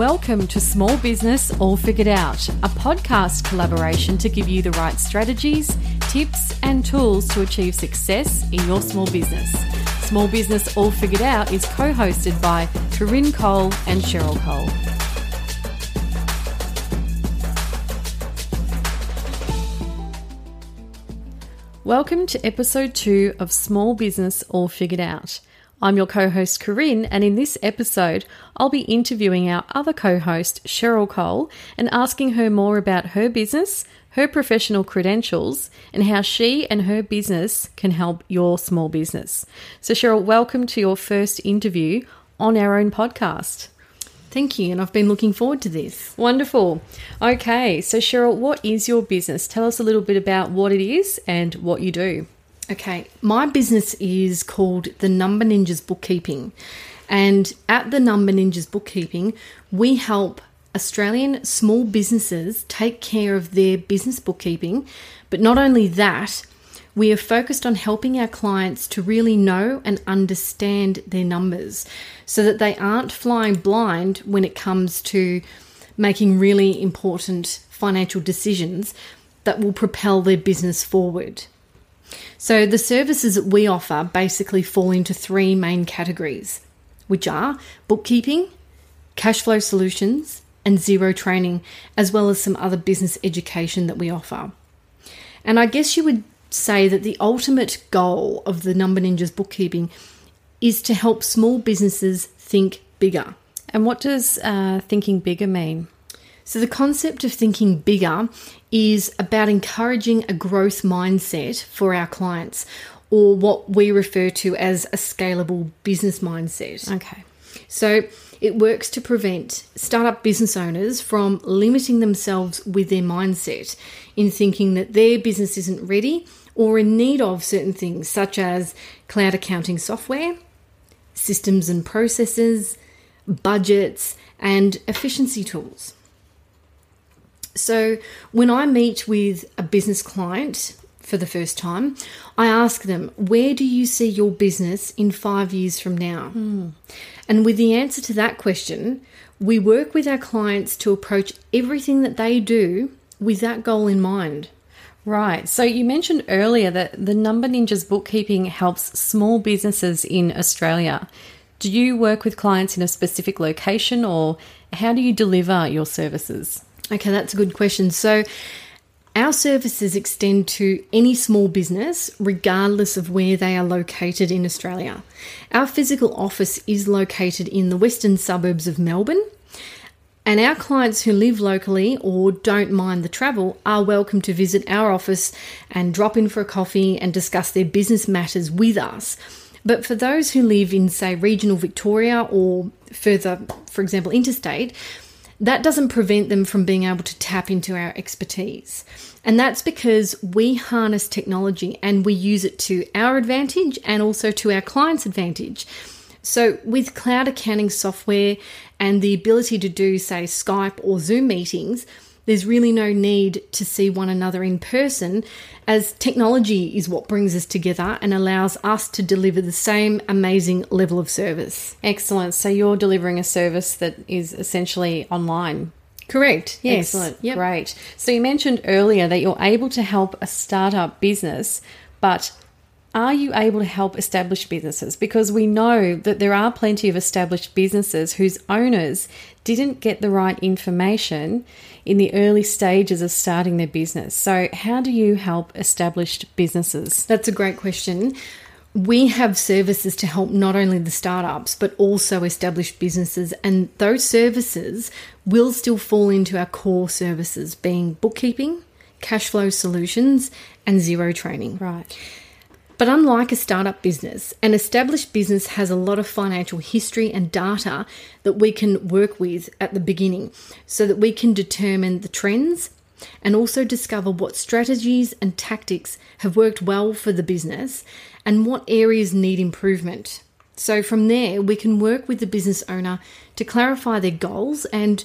Welcome to Small Business All Figured Out, a podcast collaboration to give you the right strategies, tips, and tools to achieve success in your small business. Small Business All Figured Out is co hosted by Corinne Cole and Cheryl Cole. Welcome to episode two of Small Business All Figured Out. I'm your co host, Corinne, and in this episode, I'll be interviewing our other co host, Cheryl Cole, and asking her more about her business, her professional credentials, and how she and her business can help your small business. So, Cheryl, welcome to your first interview on our own podcast. Thank you, and I've been looking forward to this. Wonderful. Okay, so Cheryl, what is your business? Tell us a little bit about what it is and what you do. Okay, my business is called the Number Ninjas Bookkeeping. And at the Number Ninjas Bookkeeping, we help Australian small businesses take care of their business bookkeeping. But not only that, we are focused on helping our clients to really know and understand their numbers so that they aren't flying blind when it comes to making really important financial decisions that will propel their business forward. So, the services that we offer basically fall into three main categories, which are bookkeeping, cash flow solutions, and Xero training, as well as some other business education that we offer. And I guess you would say that the ultimate goal of the Number Ninjas bookkeeping is to help small businesses think bigger. And what does uh, thinking bigger mean? So, the concept of thinking bigger is about encouraging a growth mindset for our clients, or what we refer to as a scalable business mindset. Okay. So, it works to prevent startup business owners from limiting themselves with their mindset in thinking that their business isn't ready or in need of certain things, such as cloud accounting software, systems and processes, budgets, and efficiency tools. So, when I meet with a business client for the first time, I ask them, Where do you see your business in five years from now? Mm. And with the answer to that question, we work with our clients to approach everything that they do with that goal in mind. Right. So you mentioned earlier that the Number Ninjas bookkeeping helps small businesses in Australia. Do you work with clients in a specific location or how do you deliver your services? Okay, that's a good question. So, our services extend to any small business, regardless of where they are located in Australia. Our physical office is located in the western suburbs of Melbourne, and our clients who live locally or don't mind the travel are welcome to visit our office and drop in for a coffee and discuss their business matters with us. But for those who live in, say, regional Victoria or further, for example, interstate, that doesn't prevent them from being able to tap into our expertise. And that's because we harness technology and we use it to our advantage and also to our clients' advantage. So, with cloud accounting software and the ability to do, say, Skype or Zoom meetings, there's really no need to see one another in person, as technology is what brings us together and allows us to deliver the same amazing level of service. Excellent. So you're delivering a service that is essentially online. Correct. Yes. Excellent. Yep. Great. So you mentioned earlier that you're able to help a startup business, but are you able to help established businesses? Because we know that there are plenty of established businesses whose owners didn't get the right information in the early stages of starting their business. So, how do you help established businesses? That's a great question. We have services to help not only the startups but also established businesses, and those services will still fall into our core services, being bookkeeping, cash flow solutions, and Xero training. Right. But unlike a startup business, an established business has a lot of financial history and data that we can work with at the beginning so that we can determine the trends and also discover what strategies and tactics have worked well for the business and what areas need improvement. So, from there, we can work with the business owner to clarify their goals and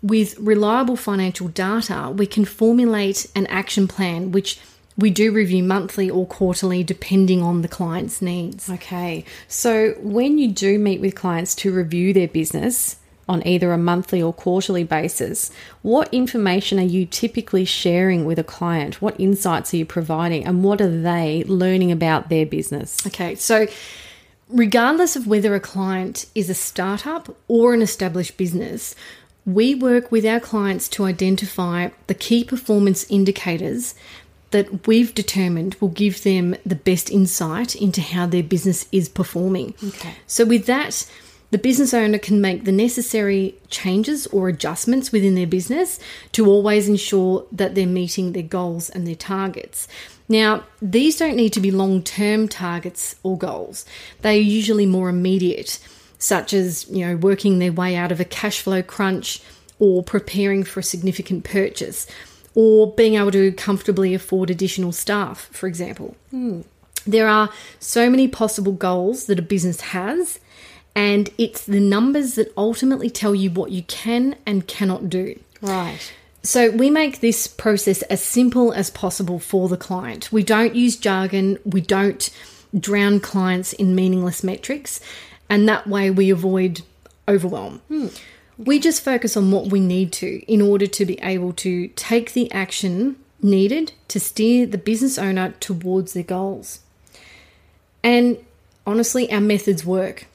with reliable financial data, we can formulate an action plan which we do review monthly or quarterly depending on the client's needs. Okay. So when you do meet with clients to review their business, on either a monthly or quarterly basis, what information are you typically sharing with a client? What insights are you providing? And what are they learning about their business? Okay, so regardless of whether a client is a startup or an established business, we work with our clients to identify the key performance indicators that we've determined will give them the best insight into how their business is performing. Okay. So, with that, the business owner can make the necessary changes or adjustments within their business to always ensure that they're meeting their goals and their targets. Now, these don't need to be long term targets or goals, they are usually more immediate, such as you know, working their way out of a cash flow crunch or preparing for a significant purchase or being able to comfortably afford additional staff, for example. Hmm. There are so many possible goals that a business has, and it's the numbers that ultimately tell you what you can and cannot do. Right. So we make this process as simple as possible for the client. We don't use jargon, we don't drown clients in meaningless metrics, and that way we avoid overwhelm. Hmm. We just focus on what we need to in order to be able to take the action needed to steer the business owner towards their goals. And honestly, our methods work.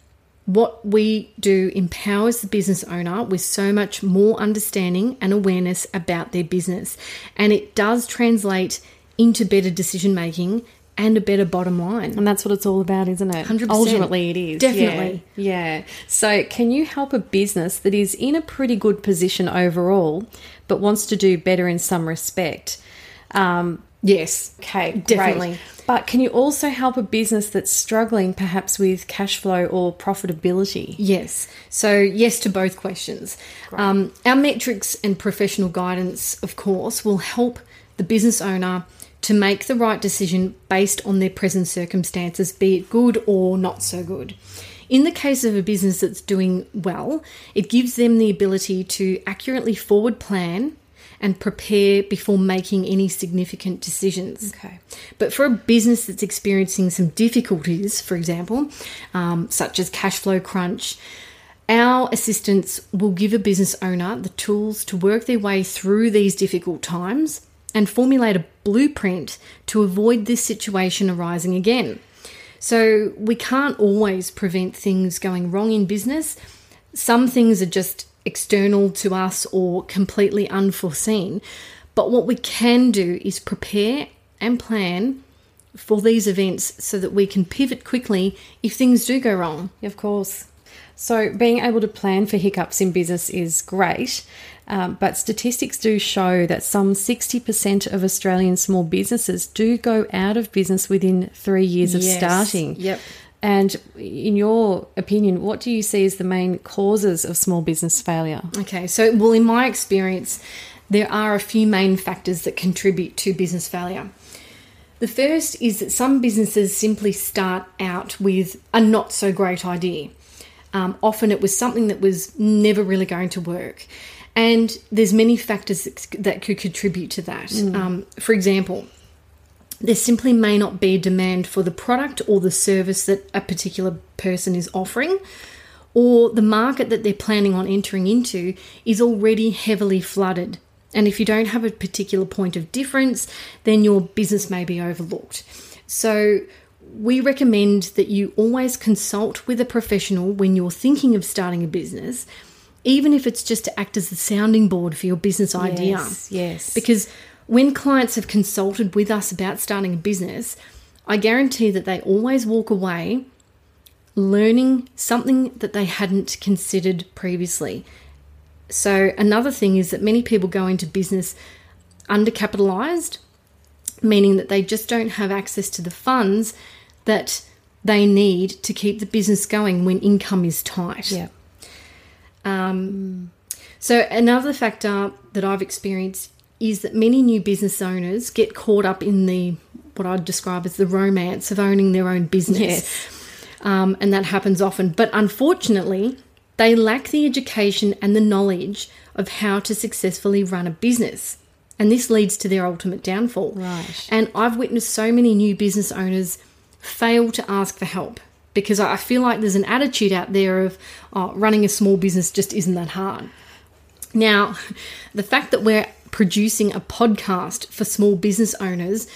What we do empowers the business owner with so much more understanding and awareness about their business. And it does translate into better decision making and a better bottom line. And that's what it's all about, isn't it? 100%. Ultimately, it is. Definitely. Yeah. yeah. So, can you help a business that is in a pretty good position overall, but wants to do better in some respect? Um, Yes. okay, Definitely. Great. But can you also help a business that's struggling perhaps with cash flow or profitability? Yes. So, yes to both questions. Um, our metrics and professional guidance, of course, will help the business owner to make the right decision based on their present circumstances, be it good or not so good. In the case of a business that's doing well, it gives them the ability to accurately forward plan and prepare before making any significant decisions. Okay. But for a business that's experiencing some difficulties, for example, um, such as cash flow crunch, our assistants will give a business owner the tools to work their way through these difficult times and formulate a blueprint to avoid this situation arising again. So, we can't always prevent things going wrong in business. Some things are just external to us or completely unforeseen. But what we can do is prepare and plan for these events so that we can pivot quickly if things do go wrong. Of course. So, being able to plan for hiccups in business is great, um, but statistics do show that some 60% of Australian small businesses do go out of business within three years of Yes. starting. Yep. And in your opinion, what do you see as the main causes of small business failure? Okay, so well, in my experience, there are a few main factors that contribute to business failure. The first is that some businesses simply start out with a not so great idea. Um, often it was something that was never really going to work. And there's many factors that, that could contribute to that. Um, for example, there simply may not be a demand for the product or the service that a particular person is offering, or the market that they're planning on entering into is already heavily flooded. And if you don't have a particular point of difference, then your business may be overlooked. So, we recommend that you always consult with a professional when you're thinking of starting a business, even if it's just to act as the sounding board for your business idea. Yes, yes. Because when clients have consulted with us about starting a business, I guarantee that they always walk away learning something that they hadn't considered previously. So, another thing is that many people go into business undercapitalized, meaning that they just don't have access to the funds that they need to keep the business going when income is tight. Yeah. Um, so another factor that I've experienced is that many new business owners get caught up in the what I'd describe as the romance of owning their own business. Yes. Um, and that happens often. But unfortunately, they lack the education and the knowledge of how to successfully run a business. And this leads to their ultimate downfall. Right. And I've witnessed so many new business owners fail to ask for help because I feel like there's an attitude out there of oh, running a small business just isn't that hard. Now, the fact that we're producing a podcast for small business owners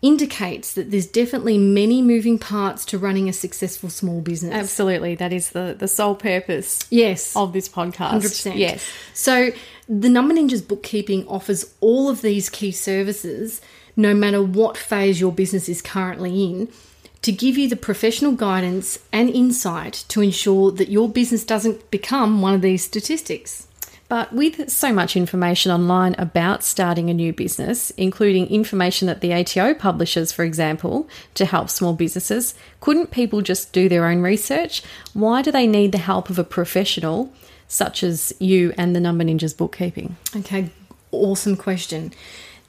indicates that there's definitely many moving parts to running a successful small business. Absolutely. That is the, the sole purpose Yes. of this podcast. 100%. Yes. So the Number Ninjas bookkeeping offers all of these key services no matter what phase your business is currently in to give you the professional guidance and insight to ensure that your business doesn't become one of these statistics. But with so much information online about starting a new business, including information that the ATO publishes, for example, to help small businesses, couldn't people just do their own research? Why do they need the help of a professional such as you and the Number Ninjas bookkeeping? Okay, awesome question.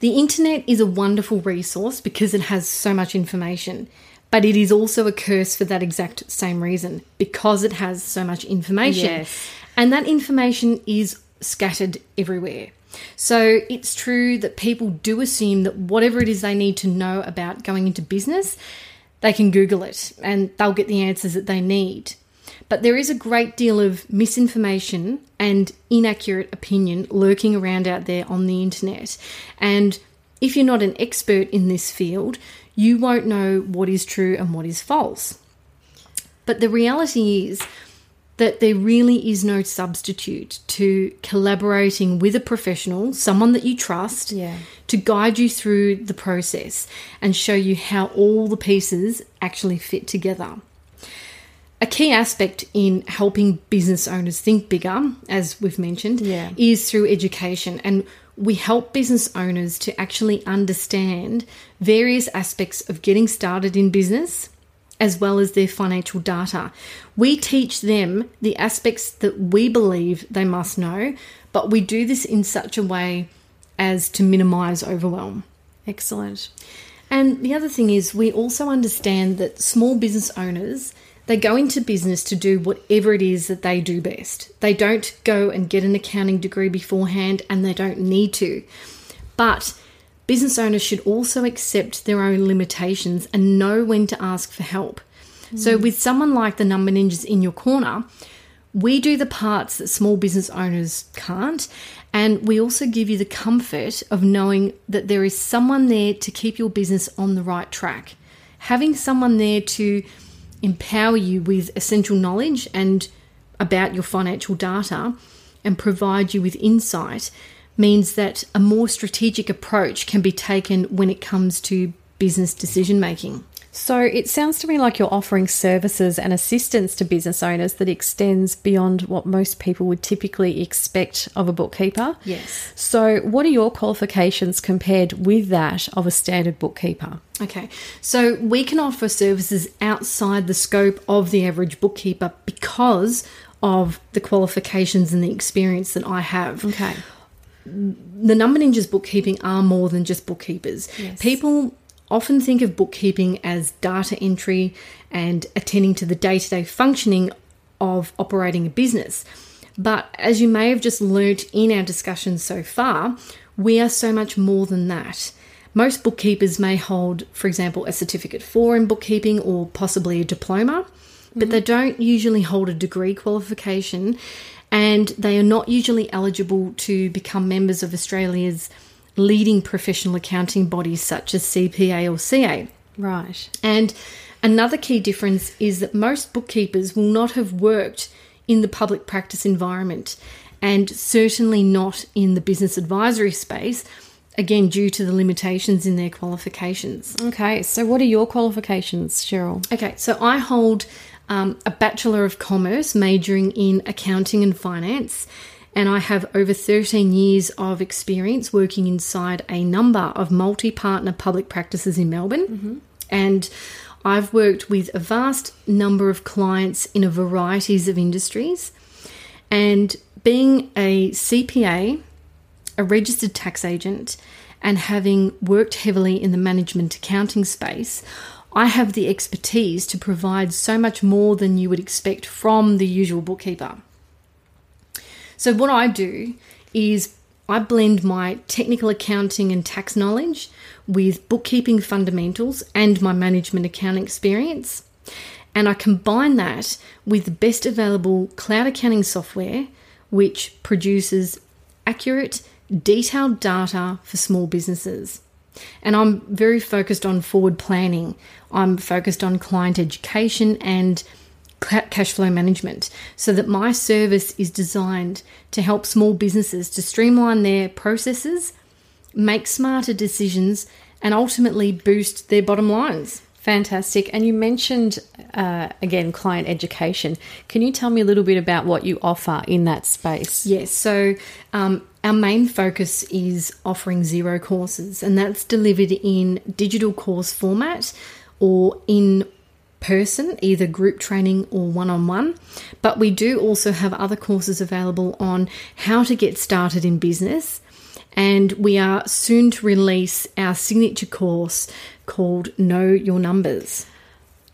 The internet is a wonderful resource because it has so much information, but it is also a curse for that exact same reason because it has so much information. Yes. And that information is scattered everywhere. So it's true that people do assume that whatever it is they need to know about going into business, they can Google it and they'll get the answers that they need. But there is a great deal of misinformation and inaccurate opinion lurking around out there on the internet. And if you're not an expert in this field, you won't know what is true and what is false. But the reality is that there really is no substitute to collaborating with a professional, someone that you trust, Yeah. to guide you through the process and show you how all the pieces actually fit together. Key aspect in helping business owners think bigger, as we've mentioned, Yeah. is through education. And we help business owners to actually understand various aspects of getting started in business as well as their financial data. We teach them the aspects that we believe they must know, but we do this in such a way as to minimize overwhelm. Excellent. And the other thing is, we also understand that small business owners they go into business to do whatever it is that they do best. They don't go and get an accounting degree beforehand, and they don't need to. But business owners should also accept their own limitations and know when to ask for help. So, hmm. with someone like the Number Ninjas in your corner, we do the parts that small business owners can't, and we also give you the comfort of knowing that there is someone there to keep your business on the right track. Having someone there to empower you with essential knowledge and about your financial data and provide you with insight means that a more strategic approach can be taken when it comes to business decision making. So it sounds to me like you're offering services and assistance to business owners that extends beyond what most people would typically expect of a bookkeeper. Yes. So, what are your qualifications compared with that of a standard bookkeeper? Okay, so we can offer services outside the scope of the average bookkeeper because of the qualifications and the experience that I have. Okay. The Number Ninjas bookkeeping are more than just bookkeepers. Yes. People often think of bookkeeping as data entry and attending to the day to day functioning of operating a business. But as you may have just learnt in our discussions so far, we are so much more than that. Most bookkeepers may hold, for example, a certificate four in bookkeeping or possibly a diploma, but they don't usually hold a degree qualification and they are not usually eligible to become members of Australia's leading professional accounting bodies such as CPA or CA. Right. And another key difference is that most bookkeepers will not have worked in the public practice environment and certainly not in the business advisory space, again, due to the limitations in their qualifications. Okay. So, what are your qualifications, Cheryl? Okay, so I hold um, a Bachelor of Commerce majoring in accounting and finance, and I have over 13 years of experience working inside a number of multi partner public practices in Melbourne. Mm-hmm. And I've worked with a vast number of clients in a varieties of industries. And being a CPA, a registered tax agent, and having worked heavily in the management accounting space, I have the expertise to provide so much more than you would expect from the usual bookkeeper. So, what I do is I blend my technical accounting and tax knowledge with bookkeeping fundamentals and my management accounting experience. And I combine that with the best available cloud accounting software, which produces accurate, detailed data for small businesses. And I'm very focused on forward planning. I'm focused on client education and cash flow management so that my service is designed to help small businesses to streamline their processes, make smarter decisions, and ultimately boost their bottom lines. Fantastic. And you mentioned, uh, again, client education. Can you tell me a little bit about what you offer in that space? Yes. So, um, our main focus is offering Xero courses, and that's delivered in digital course format or in person, either group training or one on one. But we do also have other courses available on how to get started in business. And we are soon to release our signature course called Know Your Numbers.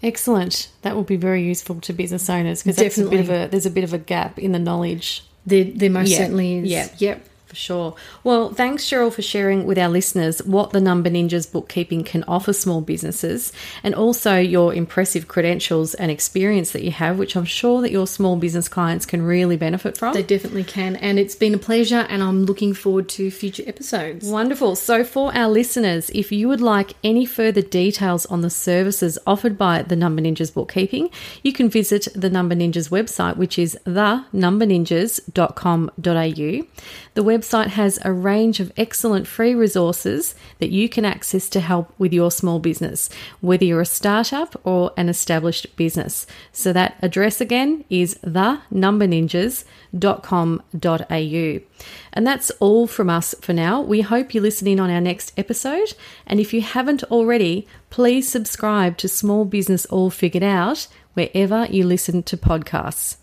Excellent. That will be very useful to business owners because there's a bit of a there's a bit of a gap in the knowledge. There, there most yeah. certainly is. Yeah. Yep sure. Well, thanks, Cheryl, for sharing with our listeners what the Number Ninjas bookkeeping can offer small businesses and also your impressive credentials and experience that you have, which I'm sure that your small business clients can really benefit from. They definitely can. And it's been a pleasure, and I'm looking forward to future episodes. Wonderful. So, for our listeners, if you would like any further details on the services offered by the Number Ninjas bookkeeping, you can visit the Number Ninjas website, which is thenumberninjas.com.au. The website has a range of excellent free resources that you can access to help with your small business, whether you're a startup or an established business. So that address again is thenumberninjas.com.au. And that's all from us for now. We hope you listen in on our next episode. And if you haven't already, please subscribe to Small Business All Figured Out wherever you listen to podcasts.